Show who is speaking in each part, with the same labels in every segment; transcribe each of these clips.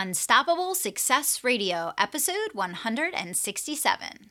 Speaker 1: Unstoppable Success Radio, episode 167.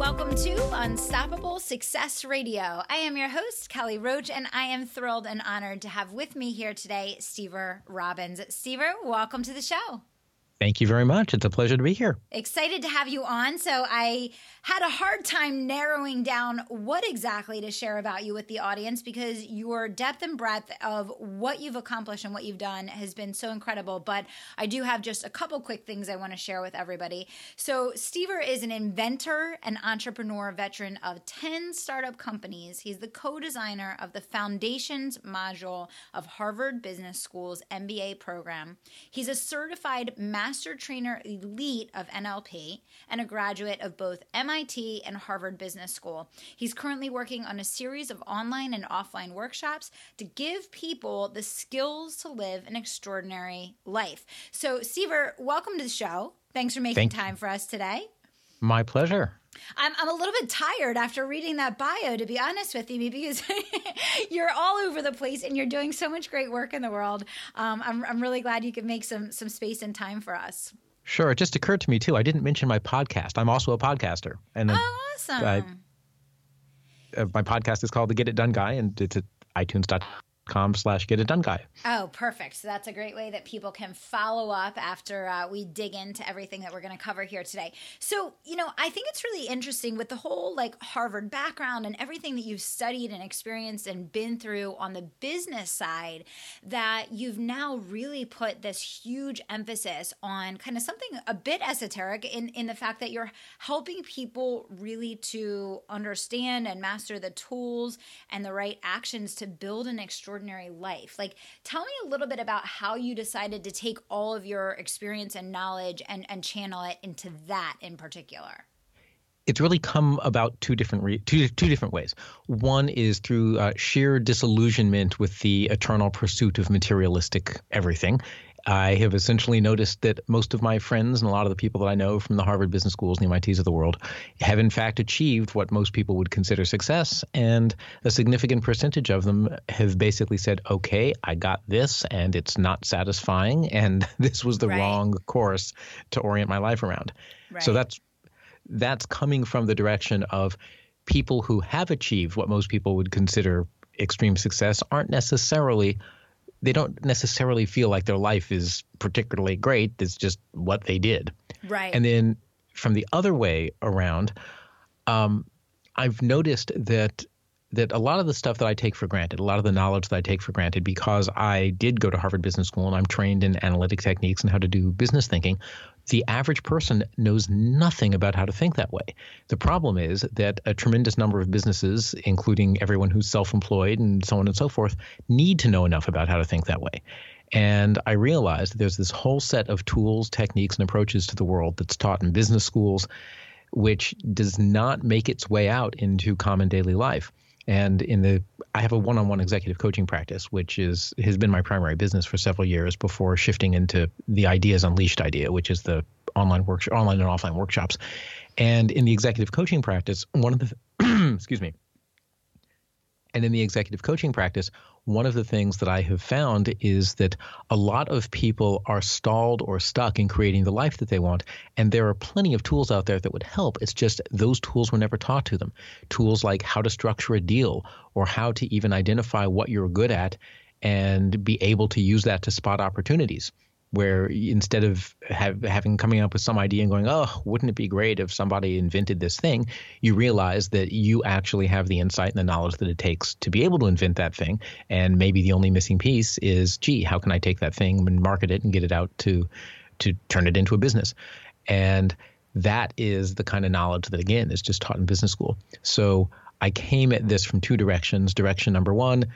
Speaker 1: Welcome to Unstoppable Success Radio. I am your host, Kelly Roach, and I am thrilled and honored to have with me here today Stever Robbins. Stever, welcome to the show.
Speaker 2: Thank you very much. It's a pleasure to be here.
Speaker 1: Excited to have you on. So, I had a hard time narrowing down what exactly to share about you with the audience because your depth and breadth of what you've accomplished and what you've done has been so incredible. But I do have just a couple quick things I want to share with everybody. So, Stever is an inventor and entrepreneur veteran of 10 startup companies. He's the co designer of the Foundations module of Harvard Business School's MBA program. He's a certified master master trainer elite of NLP and a graduate of both MIT and Harvard Business School. He's currently working on a series of online and offline workshops to give people the skills to live an extraordinary life. So, Stever, welcome to the show. Thanks for making Thank time for us today.
Speaker 2: My pleasure.
Speaker 1: I'm, I'm a little bit tired after reading that bio, to be honest with you, because you're all over the place and you're doing so much great work in the world. Um, I'm, I'm really glad you could make some some space and time for us.
Speaker 2: Sure. It just occurred to me too. I didn't mention my podcast. I'm also a podcaster,
Speaker 1: and oh, awesome. I,
Speaker 2: uh, my podcast is called The Get It Done Guy, and it's at iTunes.com com slash get it done guy.
Speaker 1: Oh perfect. So that's a great way that people can follow up after uh, we dig into everything that we're going to cover here today. So you know i think it's really interesting with the whole like harvard background and everything that you've studied and experienced and been through on the business side that you've now really put this huge emphasis on kind of something a bit esoteric in in the fact that you're helping people really to understand and master the tools and the right actions to build an extraordinary life. Like, tell me a little bit about how you decided to take all of your experience and knowledge and, and channel it into that in particular
Speaker 2: it's really come about two different re- two two different ways. One is through uh, sheer disillusionment with the eternal pursuit of materialistic everything, I have essentially noticed that most of my friends and a lot of the people that I know from the Harvard Business Schools and the MITs of the world have, in fact, achieved what most people would consider success. And a significant percentage of them have basically said, okay, I got this and it's not satisfying. And this was the right. wrong course to orient my life around. Right. So that's that's coming from the direction of people who have achieved what most people would consider extreme success aren't necessarily they don't necessarily feel like their life is particularly great. It's just what they did.
Speaker 1: Right.
Speaker 2: And then from the other way around, um, I've noticed that that a lot of the stuff that I take for granted, a lot of the knowledge that I take for granted, because I did go to Harvard Business School and I'm trained in analytic techniques and how to do business thinking, the average person knows nothing about how to think that way. The problem is that a tremendous number of businesses, including everyone who's self employed and so on and so forth, need to know enough about how to think that way. And I realized there's this whole set of tools, techniques, and approaches to the world that's taught in business schools, which does not make its way out into common daily life. And in the, I have a one-on-one executive coaching practice, which is has been my primary business for several years before shifting into the Ideas Unleashed idea, which is the online work, online and offline workshops. And in the executive coaching practice, one of the, excuse me, and in the executive coaching practice, one of the things that I have found is that a lot of people are stalled or stuck in creating the life that they want. And there are plenty of tools out there that would help. It's just those tools were never taught to them. Tools like how to structure a deal or how to even identify what you're good at and be able to use that to spot opportunities where instead of have, having coming up with some idea and going, oh, wouldn't it be great if somebody invented this thing, you realize that you actually have the insight and the knowledge that it takes to be able to invent that thing. And maybe the only missing piece is, gee, how can I take that thing and market it and get it out to to turn it into a business? And that is the kind of knowledge that again is just taught in business school. So I came at this from two directions. Direction number one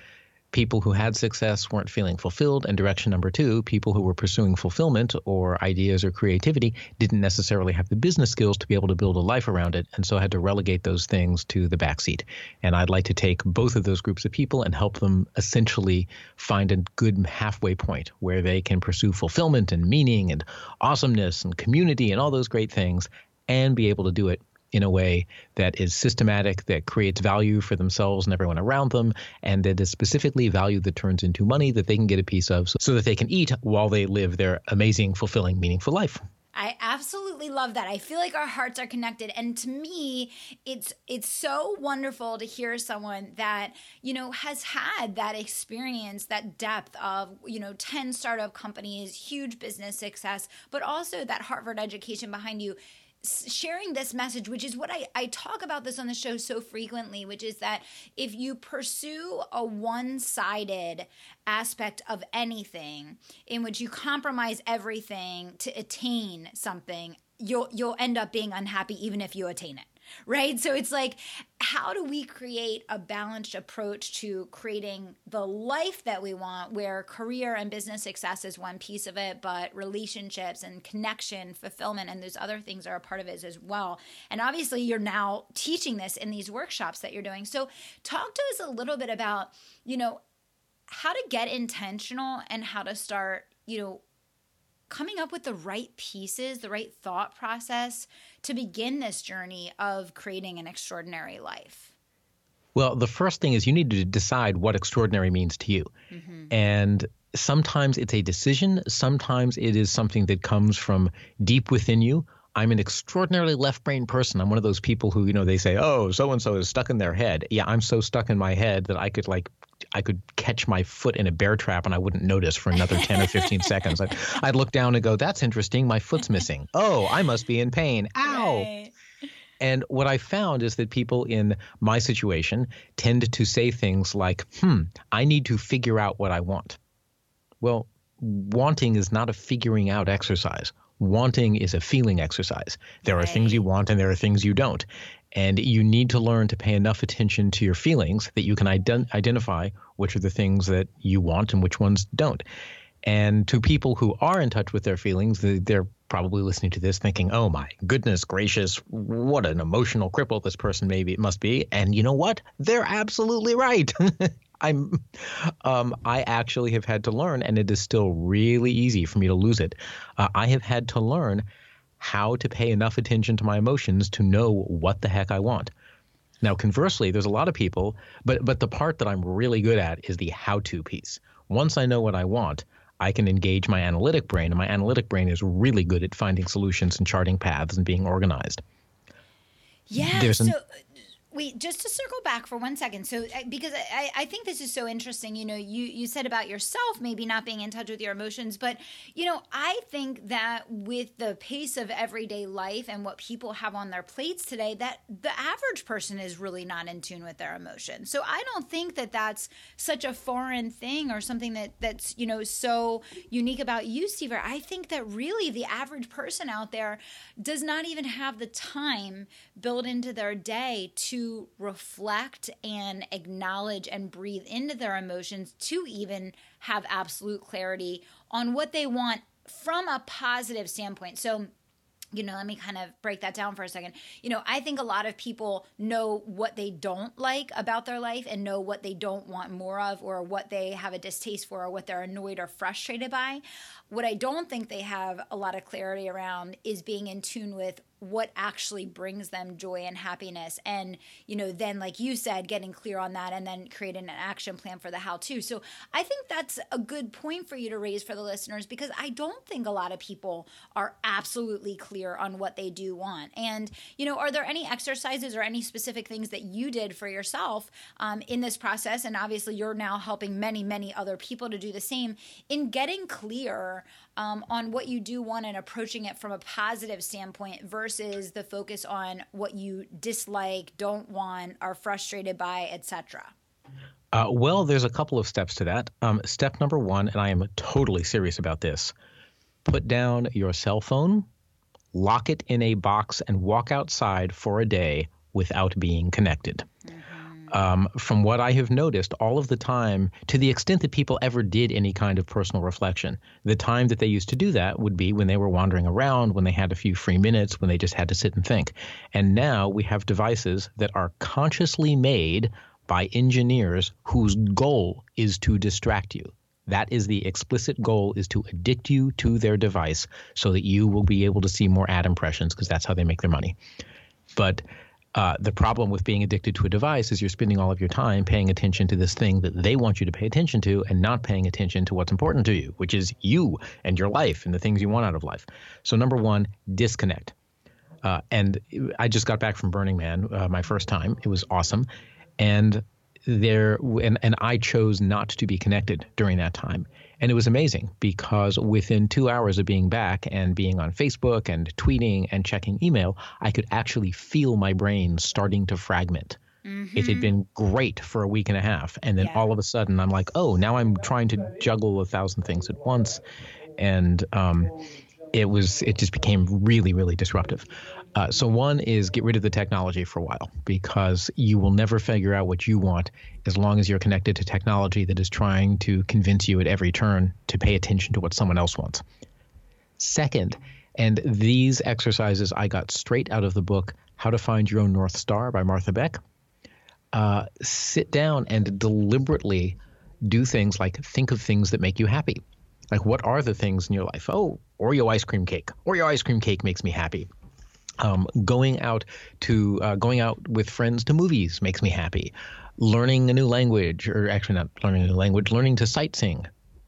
Speaker 2: people who had success weren't feeling fulfilled. And direction number two, people who were pursuing fulfillment or ideas or creativity didn't necessarily have the business skills to be able to build a life around it. And so had to relegate those things to the backseat. And I'd like to take both of those groups of people and help them essentially find a good halfway point where they can pursue fulfillment and meaning and awesomeness and community and all those great things and be able to do it in a way that is systematic, that creates value for themselves and everyone around them, and that is specifically value that turns into money that they can get a piece of so, so that they can eat while they live their amazing, fulfilling, meaningful life.
Speaker 1: I absolutely love that. I feel like our hearts are connected and to me it's it's so wonderful to hear someone that, you know, has had that experience, that depth of, you know, 10 startup companies, huge business success, but also that Harvard education behind you sharing this message, which is what I, I talk about this on the show so frequently, which is that if you pursue a one sided aspect of anything in which you compromise everything to attain something, you'll you'll end up being unhappy even if you attain it right? So it's like, how do we create a balanced approach to creating the life that we want, where career and business success is one piece of it, but relationships and connection, fulfillment, and those other things are a part of it as well. And obviously, you're now teaching this in these workshops that you're doing. So, talk to us a little bit about, you know, how to get intentional and how to start, you know, coming up with the right pieces, the right thought process to begin this journey of creating an extraordinary life?
Speaker 2: Well, the first thing is you need to decide what extraordinary means to you. Mm-hmm. And sometimes it's a decision, sometimes it is something that comes from deep within you. I'm an extraordinarily left brain person. I'm one of those people who, you know, they say, oh, so and so is stuck in their head. Yeah, I'm so stuck in my head that I could like I could catch my foot in a bear trap and I wouldn't notice for another 10 or 15 seconds. I'd, I'd, look down and go, that's interesting. My foot's missing. Oh, I must be in pain. Ow. Right. And what I found is that people in my situation tend to say things like, hmm, I need to figure out what I want. Well, wanting is not a figuring out exercise. Wanting is a feeling exercise. There right. are things you want and there are things you don't. And you need to learn to pay enough attention to your feelings that you can ident- identify which are the things that you want and which ones don't. And to people who are in touch with their feelings, they're probably listening to this thinking, oh my goodness gracious, what an emotional cripple this person maybe it must be. And you know what? They're absolutely right. I'm um, I actually have had to learn, and it is still really easy for me to lose it. Uh, I have had to learn how to pay enough attention to my emotions to know what the heck I want. Now, conversely, there's a lot of people, but but the part that I'm really good at is the how-to piece. Once I know what I want, I can engage my analytic brain, and my analytic brain is really good at finding solutions and charting paths and being organized.
Speaker 1: Yeah. There's so, an, wait just to circle back for one second. So because I, I think this is so interesting you know you you said about yourself maybe not being in touch with your emotions but you know i think that with the pace of everyday life and what people have on their plates today that the average person is really not in tune with their emotions. So i don't think that that's such a foreign thing or something that that's you know so unique about you steve i think that really the average person out there does not even have the time built into their day to reflect and acknowledge and breathe into their emotions to even have absolute clarity on what they want from a positive standpoint. So, you know, let me kind of break that down for a second. You know, I think a lot of people know what they don't like about their life and know what they don't want more of or what they have a distaste for or what they're annoyed or frustrated by. What I don't think they have a lot of clarity around is being in tune with what actually brings them joy and happiness. And you know then like you said getting clear on that and then creating an action plan for the how to. So i think that's a good point for you to raise for the listeners because i don't think a lot of people are absolutely clear on what they do want. And you know are there any exercises or any specific things that you did for yourself um, in this process? And obviously you're now helping many many other people to do the same in getting clear um, on what you do want and approaching it from a positive standpoint versus the focus on what you dislike, don't want, are frustrated by, etc.
Speaker 2: Uh, well, there's a couple of steps to that. Um, step number one, and I am totally serious about this put down your cell phone, lock it in a box, and walk outside for a day without being connected. Um, from what I have noticed, all of the time, to the extent that people ever did any kind of personal reflection, the time that they used to do that would be when they were wandering around, when they had a few free minutes, when they just had to sit and think. And now we have devices that are consciously made by engineers whose goal is to distract you. That is the explicit goal is to addict you to their device so that you will be able to see more ad impressions because that's how they make their money. But uh, the problem with being addicted to a device is you're spending all of your time paying attention to this thing that they want you to pay attention to and not paying attention to what's important to you, which is you and your life and the things you want out of life. So, number one, disconnect. Uh, and I just got back from Burning Man, uh, my first time. It was awesome. And there and, and I chose not to be connected during that time. And it was amazing because within two hours of being back and being on Facebook and tweeting and checking email, I could actually feel my brain starting to fragment. Mm-hmm. It had been great for a week and a half. And then yeah. all of a sudden, I'm like, oh, now I'm trying to juggle a thousand things at once. And um, it was, it just became really, really disruptive. Uh, so one is get rid of the technology for a while because you will never figure out what you want as long as you're connected to technology that is trying to convince you at every turn to pay attention to what someone else wants. Second, and these exercises I got straight out of the book How to Find Your Own North Star by Martha Beck. Uh, sit down and deliberately do things like think of things that make you happy. Like, what are the things in your life? Oh, Oreo ice cream cake. Oreo ice cream cake makes me happy. Um, going out to uh, going out with friends to movies makes me happy. Learning a new language, or actually not learning a new language, learning to sightsing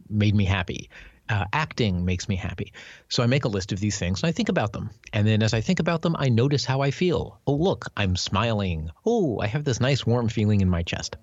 Speaker 2: made me happy. Uh, acting makes me happy. So I make a list of these things and I think about them. And then as I think about them, I notice how I feel. Oh, look, I'm smiling. Oh, I have this nice warm feeling in my chest.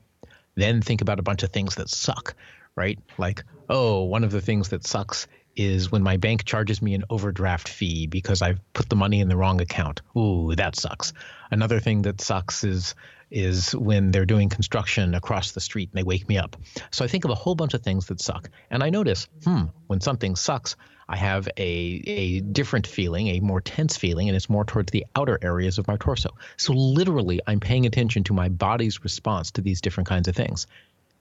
Speaker 2: Then think about a bunch of things that suck, right? Like, oh, one of the things that sucks is when my bank charges me an overdraft fee because I've put the money in the wrong account. Ooh, that sucks. Another thing that sucks is is when they're doing construction across the street and they wake me up. So I think of a whole bunch of things that suck. And I notice, hmm, when something sucks, I have a, a different feeling, a more tense feeling, and it's more towards the outer areas of my torso. So literally, I'm paying attention to my body's response to these different kinds of things.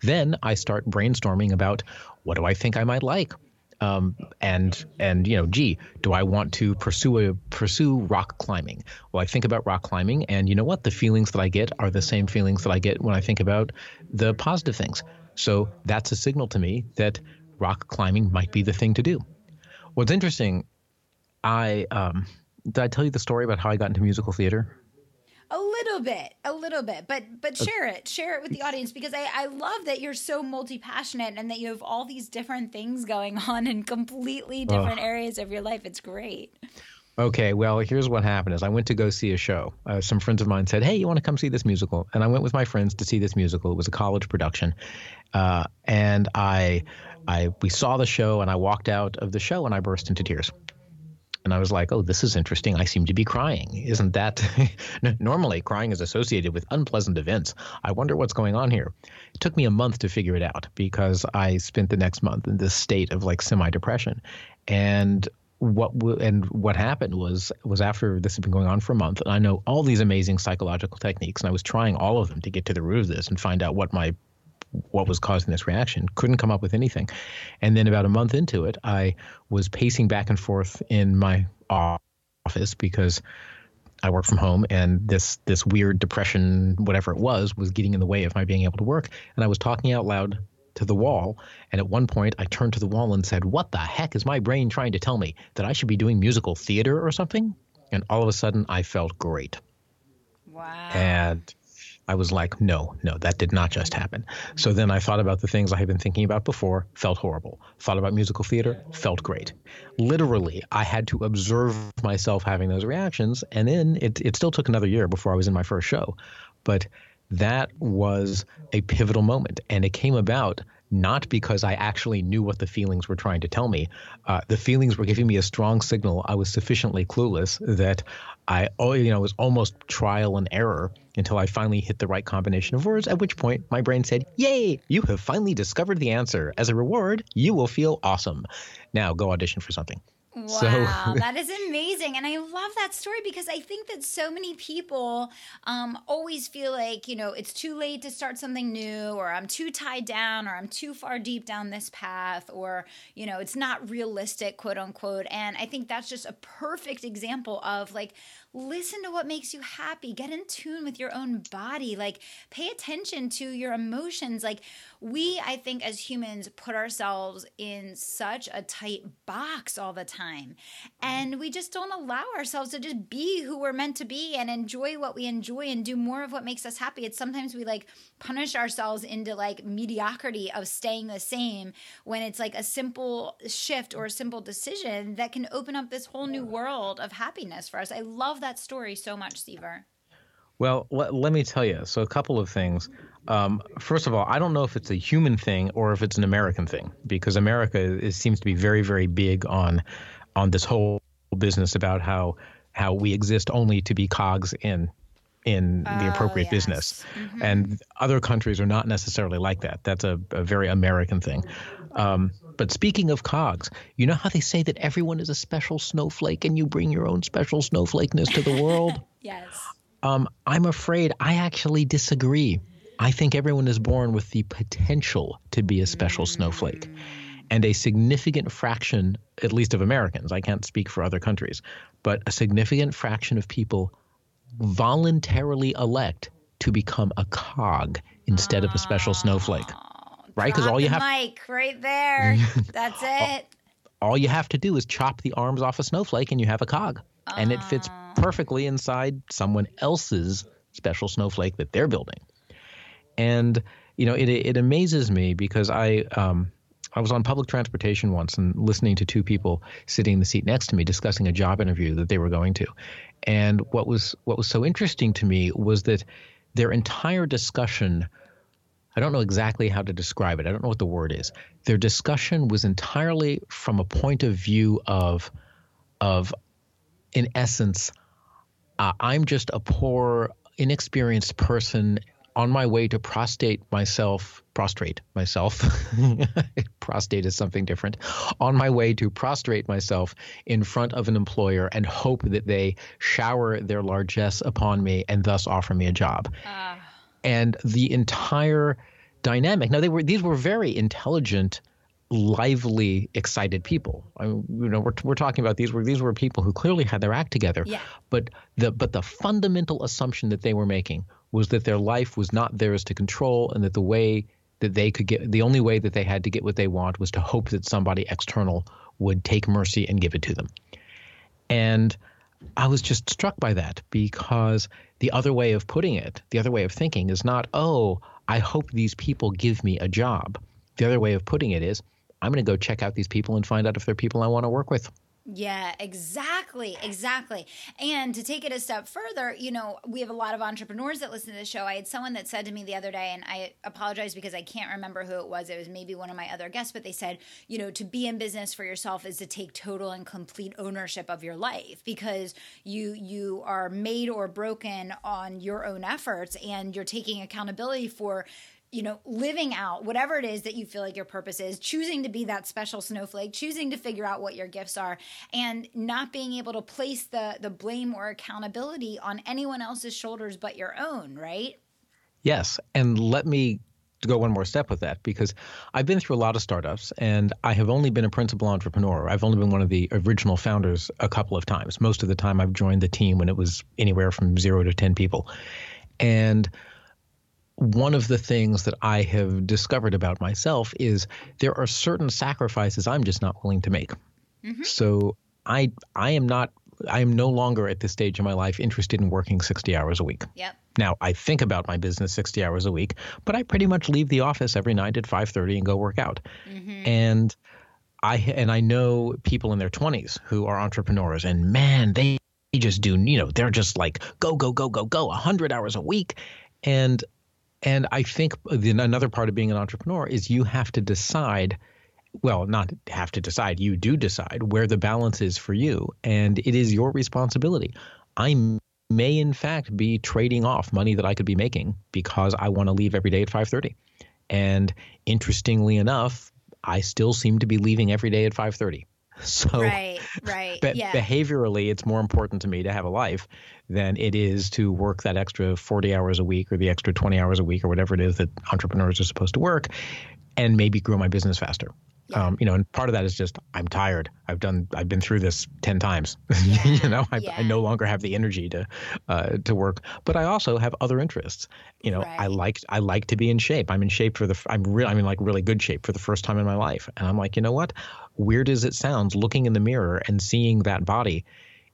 Speaker 2: Then I start brainstorming about what do I think I might like? Um, and and you know, gee, do I want to pursue a pursue rock climbing? Well, I think about rock climbing, and you know what? The feelings that I get are the same feelings that I get when I think about the positive things. So that's a signal to me that rock climbing might be the thing to do. What's interesting, I um, did I tell you the story about how I got into musical theater?
Speaker 1: A little bit a little bit but but share it share it with the audience because i i love that you're so multi-passionate and that you have all these different things going on in completely different areas of your life it's great
Speaker 2: Okay, well, here's what happened: is I went to go see a show. Uh, some friends of mine said, "Hey, you want to come see this musical?" And I went with my friends to see this musical. It was a college production, uh, and I, I, we saw the show, and I walked out of the show, and I burst into tears. And I was like, oh, this is interesting. I seem to be crying. Isn't that normally crying is associated with unpleasant events? I wonder what's going on here. It took me a month to figure it out because I spent the next month in this state of like semi depression. And what w- and what happened was was after this had been going on for a month and I know all these amazing psychological techniques and I was trying all of them to get to the root of this and find out what my what was causing this reaction. Couldn't come up with anything. And then about a month into it, I was pacing back and forth in my office because I work from home and this this weird depression, whatever it was, was getting in the way of my being able to work. And I was talking out loud to the wall. And at one point, I turned to the wall and said, What the heck is my brain trying to tell me? That I should be doing musical theater or something? And all of a sudden, I felt great.
Speaker 1: Wow.
Speaker 2: And I was like, no, no, that did not just happen. So then I thought about the things I had been thinking about before, felt horrible. Thought about musical theater, felt great. Literally, I had to observe myself having those reactions. And then it, it still took another year before I was in my first show. But that was a pivotal moment. And it came about not because I actually knew what the feelings were trying to tell me. Uh, the feelings were giving me a strong signal I was sufficiently clueless that I, oh, you know, was almost trial and error until I finally hit the right combination of words. At which point, my brain said, "Yay! You have finally discovered the answer. As a reward, you will feel awesome. Now go audition for something."
Speaker 1: Wow, so, that is amazing. And I love that story because I think that so many people um, always feel like, you know, it's too late to start something new, or I'm too tied down, or I'm too far deep down this path, or, you know, it's not realistic, quote unquote. And I think that's just a perfect example of like, listen to what makes you happy. Get in tune with your own body. Like pay attention to your emotions. Like we i think as humans put ourselves in such a tight box all the time. Mm-hmm. And we just don't allow ourselves to just be who we're meant to be and enjoy what we enjoy and do more of what makes us happy. It's sometimes we like punish ourselves into like mediocrity of staying the same when it's like a simple shift or a simple decision that can open up this whole new world of happiness for us. I love that story so much, Stever.
Speaker 2: Well, let, let me tell you. So, a couple of things. Um, first of all, I don't know if it's a human thing or if it's an American thing, because America is, seems to be very, very big on on this whole business about how how we exist only to be cogs in in the appropriate yes. business. Mm-hmm. And other countries are not necessarily like that. That's a, a very American thing. Um, but speaking of cogs, you know how they say that everyone is a special snowflake and you bring your own special snowflakeness to the world?
Speaker 1: yes.
Speaker 2: Um, I'm afraid I actually disagree. I think everyone is born with the potential to be a special snowflake. And a significant fraction, at least of Americans, I can't speak for other countries, but a significant fraction of people voluntarily elect to become a cog instead of a special snowflake right?
Speaker 1: Because all you have mic right there. That's it.
Speaker 2: All, all, you have to do is chop the arms off a snowflake, and you have a cog, uh. and it fits ah. perfectly inside someone else's special snowflake that they're building. And you know, it it amazes me because I um, I was on public transportation once and listening to two people sitting in the seat next to me discussing a job interview that they were going to. And what was what was so interesting to me was that their entire discussion I don't know exactly how to describe it. I don't know what the word is. Their discussion was entirely from a point of view of, of, in essence, uh, I'm just a poor, inexperienced person on my way to prostrate myself, prostrate myself. prostate is something different. On my way to prostrate myself in front of an employer and hope that they shower their largesse upon me and thus offer me a job. Uh and the entire dynamic. Now they were these were very intelligent, lively, excited people. I you know, we're, we're talking about these were these were people who clearly had their act together.
Speaker 1: Yeah.
Speaker 2: But the but the fundamental assumption that they were making was that their life was not theirs to control, and that the way that they could get the only way that they had to get what they want was to hope that somebody external would take mercy and give it to them. And I was just struck by that because the other way of putting it, the other way of thinking is not, oh, I hope these people give me a job. The other way of putting it is, I'm going to go check out these people and find out if they're people I want to work with.
Speaker 1: Yeah, exactly. Exactly. And to take it a step further, you know, we have a lot of entrepreneurs that listen to the show. I had someone that said to me the other day, and I apologize because I can't remember who it was. It was maybe one of my other guests, but they said, you know, to be in business for yourself is to take total and complete ownership of your life because you you are made or broken on your own efforts and you're taking accountability for you know, living out whatever it is that you feel like your purpose is, choosing to be that special snowflake, choosing to figure out what your gifts are, and not being able to place the the blame or accountability on anyone else's shoulders but your own, right?
Speaker 2: Yes, and let me go one more step with that because I've been through a lot of startups and I have only been a principal entrepreneur. I've only been one of the original founders a couple of times. Most of the time I've joined the team when it was anywhere from 0 to 10 people. And one of the things that I have discovered about myself is there are certain sacrifices I'm just not willing to make. Mm-hmm. So I I am not I am no longer at this stage of my life interested in working 60 hours a week.
Speaker 1: Yep.
Speaker 2: Now, I think about my business 60 hours a week, but I pretty much leave the office every night at 5:30 and go work out. Mm-hmm. And I and I know people in their 20s who are entrepreneurs and man, they just do, you know, they're just like go go go go go 100 hours a week and and I think the, another part of being an entrepreneur is you have to decide well, not have to decide, you do decide where the balance is for you. And it is your responsibility. I may, in fact, be trading off money that I could be making because I want to leave every day at 5.30. And interestingly enough, I still seem to be leaving every day at 5.30. So
Speaker 1: right, right,
Speaker 2: be-
Speaker 1: yeah.
Speaker 2: behaviorally, it's more important to me to have a life than it is to work that extra 40 hours a week or the extra 20 hours a week or whatever it is that entrepreneurs are supposed to work, and maybe grow my business faster. Um, you know, and part of that is just I'm tired. I've done, I've been through this ten times.
Speaker 1: Yeah,
Speaker 2: you know, I,
Speaker 1: yeah.
Speaker 2: I no longer have the energy to uh, to work. But I also have other interests. You know, I like I like to be in shape. I'm in shape for the. I'm real. I'm in like really good shape for the first time in my life. And I'm like, you know what? Weird as it sounds, looking in the mirror and seeing that body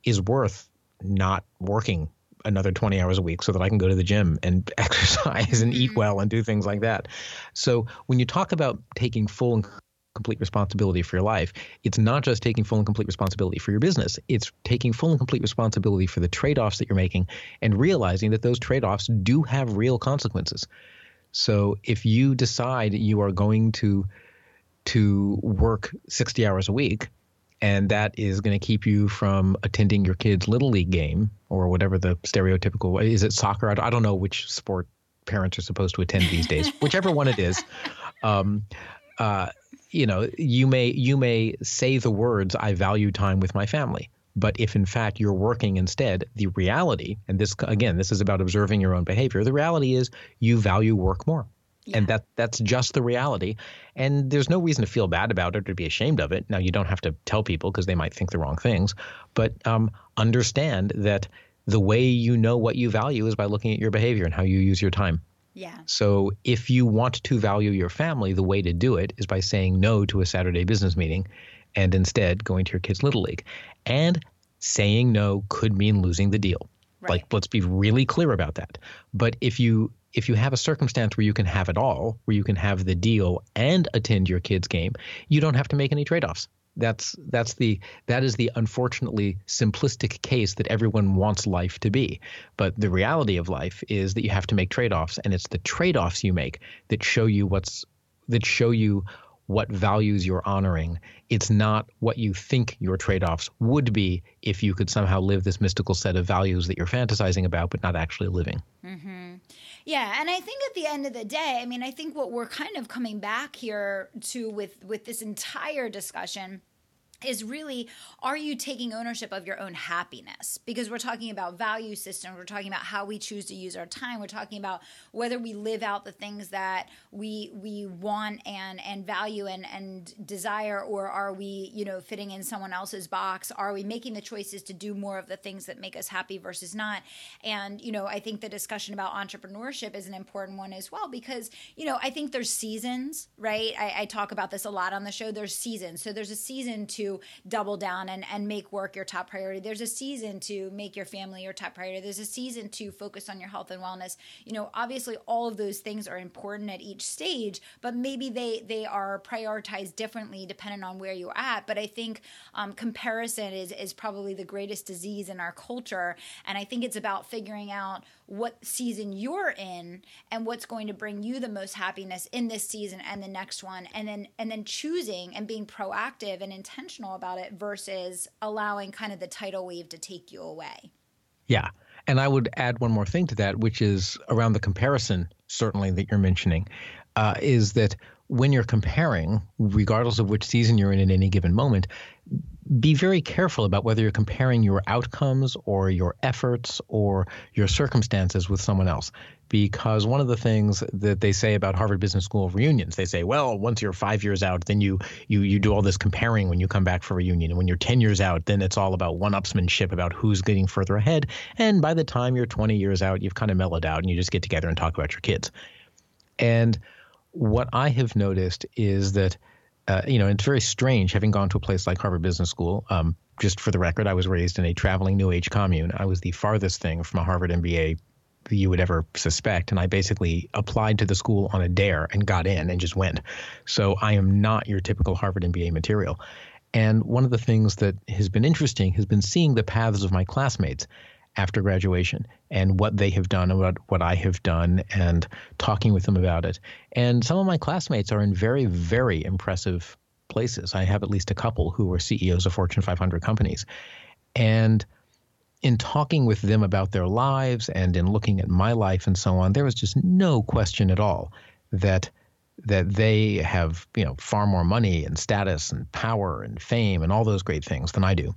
Speaker 2: is worth not working another 20 hours a week so that I can go to the gym and exercise and eat
Speaker 1: Mhm.
Speaker 2: well and do things like that. So when you talk about taking full and complete responsibility for your life, it's not just taking full and complete responsibility for your business. It's taking full and complete responsibility for the trade-offs that you're making and realizing that those trade-offs do have real consequences. So if you decide you are going to to work 60 hours a week and that is going to keep you from attending your kid's little league game or whatever the stereotypical is it soccer I don't- know which sport parents are supposed to attend these days whichever one it is um, uh, you know you may you may say the words i value time with my family. But if in fact you're working instead the reality and this again this is about observing your own behavior the reality is you value work more. And that that's just the reality. And there's no reason to feel bad about it or to be ashamed of it. Now you don't have to tell people because they might think the wrong things. But um, understand that the way you know what you value is by looking at your behavior and how you use your time
Speaker 1: yeah.
Speaker 2: so if you want to value your family the way to do it is by saying no to a saturday business meeting and instead going to your kids little league and saying no could mean losing the deal
Speaker 1: Right.
Speaker 2: like let's be really clear about that but if you if you have a circumstance where you can have it all where you can have the deal and attend your kids game you don't have to make any trade-offs that's that's the that is the unfortunately simplistic case that everyone wants life to be but the reality of life is that you have to make trade-offs and it's the trade-offs you make that show you what's that show you what values you're honoring. It's not what you think your trade offs would be if you could somehow live this mystical set of values that you're fantasizing about, but not actually living. Mm-hmm.
Speaker 1: Yeah, and I think at the end of the day, I mean, I think what we're kind of coming back here to with with this entire discussion is really are you taking ownership of your own happiness? Because we're talking about value systems we're talking about how we choose to use our time we're talking about whether we live out the things that we we want and and value and and desire or are we you know fitting in someone else's box? Are we making the choices to do more of the things that make us happy versus not? And you know i think the discussion about entrepreneurship is an important one as well because you know i think there's seasons right? I, I talk about this a lot on the show. There's seasons. So there's a season to double down and, and make work your top priority. There's a season to make your family your top priority. There's a season to focus on your health and wellness. You know obviously all of those things are important at each stage but maybe they they are prioritized differently depending on where you're at. But i think um, comparison is is probably the greatest disease in our culture. And i think it's about figuring out what season you're in and what's going to bring you the most happiness in this season and the next one. And then and then choosing and being proactive and intentional about it versus allowing kind of the tidal wave to take you away
Speaker 2: Yeah. And I would add one more thing to that, which is around the comparison, certainly, that you're mentioning, uh, is that when you're comparing, regardless of which season you're in at any given moment, be very careful about whether you're comparing your outcomes or your efforts or your circumstances with someone else. Because one of the things that they say about Harvard Business School reunions, they say, well, once you're five years out, then you you you do all this comparing when you come back for reunion. And when you're 10 years out, then it's all about one-upsmanship about who's getting further ahead. And by the time you're 20 years out, you've kind of mellowed out and you just get together and talk about your kids. And what I have noticed is that, uh, you know, it's very strange having gone to a place like Harvard Business School. Um, just for the record, I was raised in a traveling New Age commune. I was the farthest thing from a Harvard MBA you would ever suspect. And I basically applied to the school on a dare and got in and just went. So I am not your typical Harvard MBA material. And one of the things that has been interesting has been seeing the paths of my classmates after graduation and what they have done and what, what I have done and talking with them about it. And some of my classmates are in very, very impressive places. I have at least a couple who are CEOs of Fortune 500 companies. And in talking with them about their lives and in looking at my life and so on, there was just no question at all that that they have you know far more money and status and power and fame and all those great things than I do.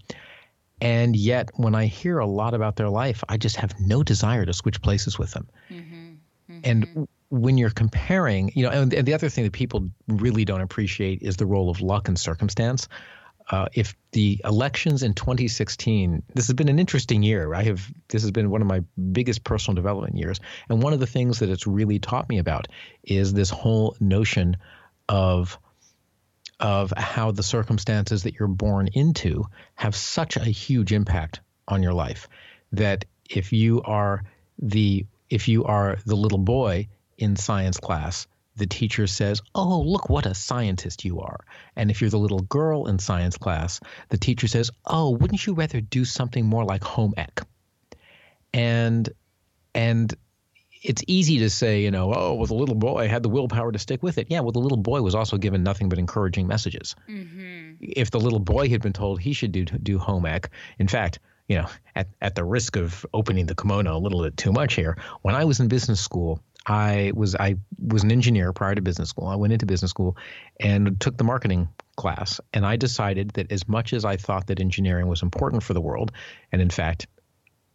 Speaker 2: And yet, when I hear a lot about their life, I just have no desire to switch places with them. Mm-hmm. Mm-hmm. And when you're comparing, you know, and, and the other thing that people really don't appreciate is the role of luck and circumstance. Uh, if the elections in 2016, this has been an interesting year. I have this has been one of my biggest personal development years, and one of the things that it's really taught me about is this whole notion of of how the circumstances that you're born into have such a huge impact on your life that if you are the if you are the little boy in science class the teacher says, Oh, look what a scientist you are. And if you're the little girl in science class, the teacher says, Oh, wouldn't you rather do something more like home ec? And and it's easy to say, you know, oh, well, the little boy had the willpower to stick with it. Yeah, well, the little boy was also given nothing but encouraging messages. Mm-hmm. If the little boy had been told he should do do home ec, in fact, you know, at, at the risk of opening the kimono a little bit too much here, when I was in business school, I was I was an engineer prior to business school. I went into business school and took the marketing class, and I decided that as much as I thought that engineering was important for the world, and in fact,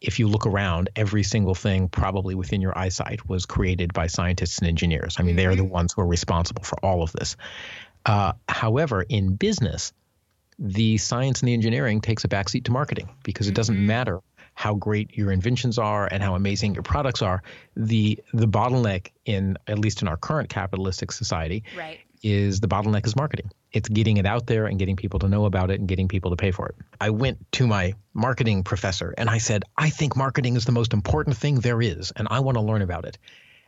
Speaker 2: if you look around, every single thing probably within your eyesight was created by scientists and engineers. I mean, mm-hmm. they are the mm-hmm. ones who are responsible for all of this. Uh, however, in business, the science and the engineering takes a backseat to marketing because it doesn't mm-hmm. matter how great your inventions are and how amazing your products are. The the bottleneck in at least in our current capitalistic society
Speaker 1: right.
Speaker 2: Is the bottleneck is marketing. It's getting it out there and getting people to know about it and getting people to pay for it. I went to my marketing professor and I said, I think marketing is the most important thing there is, and I want to learn about it.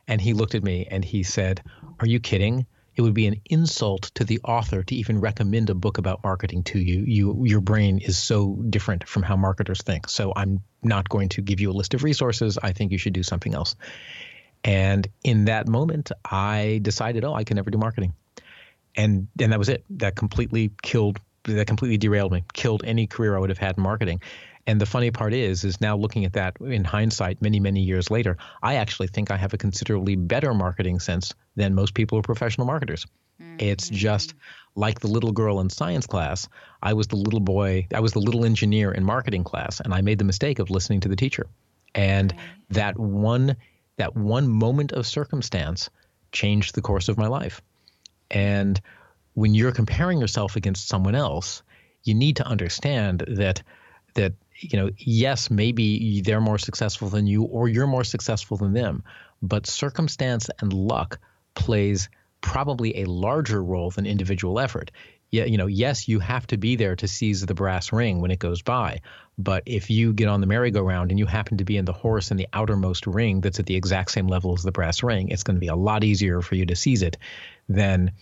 Speaker 2: And he looked at me and he said, Are you kidding? it would be an insult to the author to even recommend a book about marketing to you. You your brain is so different from how marketers think. So I'm not going to give you a list of resources. I think you should do something else. And in that moment, I decided, oh, I can never do marketing. And and that was it. That completely killed that completely derailed me, killed any career I would have had in marketing. And the funny part is, is now looking at that in hindsight, many many years later, I actually think I have a considerably better marketing sense than most people who are professional marketers. Mm-hmm. It's just like the little girl in science class. I was the little boy, I was the little engineer in marketing class, and I made the mistake of listening to the teacher. And right. that one that one moment of circumstance changed the course of my life. And when you're comparing yourself against someone else, you need to understand that that you know, yes, maybe they're more successful than you or you're more successful than them, but circumstance and luck plays probably a larger role than individual effort. Yeah, you know, yes, you have to be there to seize the brass ring when it goes by. But if you get on the merry-go-round and you happen to be in the horse in the outermost ring that's at the exact same level as the brass ring, it's going to be a lot easier for you to seize it than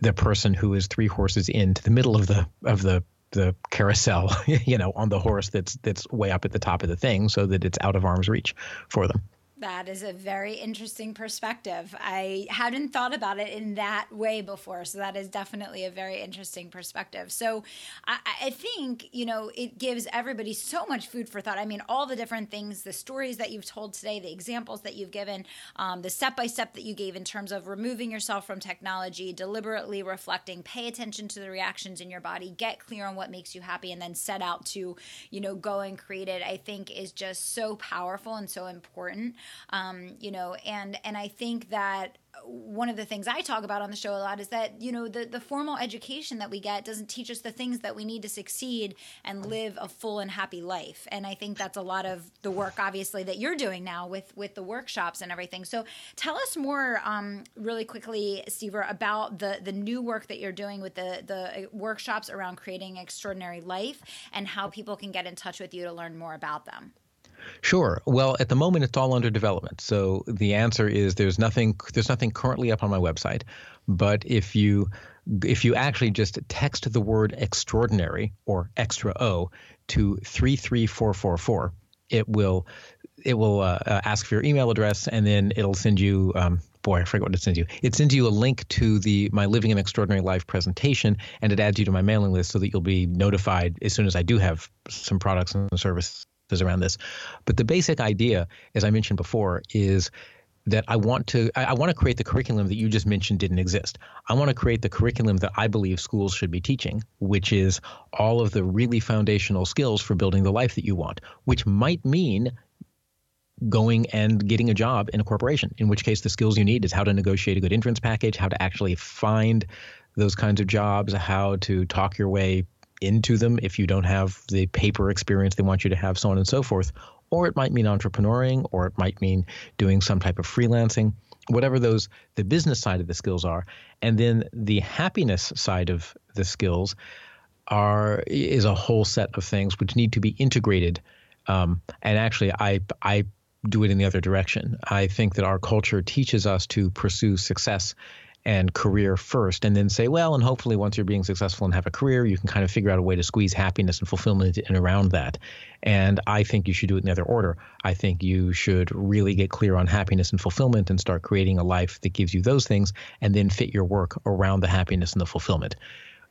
Speaker 2: the person who is three horses into the middle of the of the the carousel, you know, on the horse that's that's way up at the top of the thing, so that it's out of arm's reach for them.
Speaker 1: That is a very interesting perspective. I hadn't thought about it in that way before. So, that is definitely a very interesting perspective. So, I, I, think, you know, it gives everybody so much food for thought. I mean, all the different things, the stories that you've told today, the examples that you've given, um, the step by step that you gave in terms of removing yourself from technology, deliberately reflecting, pay attention to the reactions in your body, get clear on what makes you happy, and then set out to, you know, go and create it, I think is just so powerful and so important um, you know, and and I think that one of the things I talk about on the show a lot is that you know the the formal education that we get doesn't teach us the things that we need to succeed and live a full and happy life. And I think that's a lot of the work, obviously, that you're doing now with with the workshops and everything. So tell us more, um, really quickly, Steve, about the the new work that you're doing with the the workshops around creating extraordinary life and how people can get in touch with you to learn more about them.
Speaker 2: Sure. Well, at the moment, it's all under development. So the answer is there's nothing there's nothing currently up on my website. But if you if you actually just text the word extraordinary or extra O to three three four four four, it will it will uh, uh, ask for your email address and then it'll send you um, boy, I forget what it sends you. It sends you a link to the my Living an Extraordinary Life presentation, and it adds you to my mailing list so that you'll be notified as soon as I do have some products and services around this. But the basic idea, as I mentioned before, is that I want to I, I want to create the curriculum that you just mentioned didn't exist. I want to create the curriculum that I believe schools should be teaching, which is all of the really foundational skills for building the life that you want, which might mean going and getting a job in a corporation, in which case the skills you need is how to negotiate a good entrance package, how to actually find those kinds of jobs, how to talk your way into them if you don't have the paper experience they want you to have, so on and so forth. Or it might mean entrepreneuring, or it might mean doing some type of freelancing, whatever those the business side of the skills are. And then the happiness side of the skills are is a whole set of things which need to be integrated. Um, and actually, I I do it in the other direction. I think that our culture teaches us to pursue success and career first, and then say, well, and hopefully once you're being successful and have a career, you can kind of figure out a way to squeeze happiness and fulfillment in around that. And I think you should do it in the other order. I think you should really get clear on happiness and fulfillment and start creating a life that gives you those things, and then fit your work around the happiness and the fulfillment.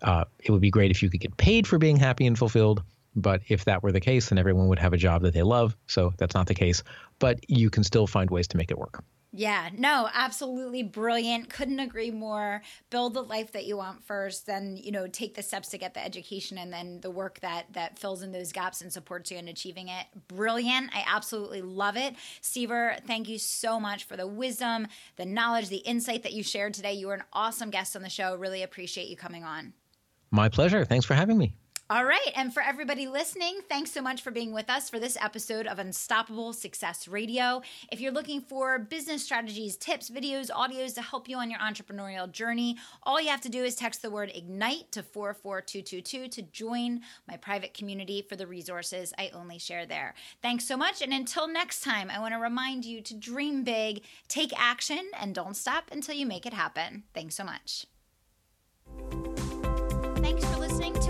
Speaker 2: Uh, it would be great if you could get paid for being happy and fulfilled. But if that were the case, then everyone would have a job that they love. So that's not the case. But you can still find ways to make it work.
Speaker 1: Yeah, no, absolutely brilliant. Couldn't agree more. Build the life that you want first, then, you know, take the steps to get the education and then the work that that fills in those gaps and supports you in achieving it. Brilliant. I absolutely love it. Stever, thank you so much for the wisdom, the knowledge, the insight that you shared today. You were an awesome guest on the show. Really appreciate you coming on.
Speaker 2: My pleasure. Thanks for having me.
Speaker 1: All right. And for everybody listening, thanks so much for being with us for this episode of Unstoppable Success Radio. If you're looking for business strategies, tips, videos, audios to help you on your entrepreneurial journey, all you have to do is text the word IGNITE to 44222 to join my private community for the resources I only share there. Thanks so much. And until next time, I want to remind you to dream big, take action, and don't stop until you make it happen. Thanks so much.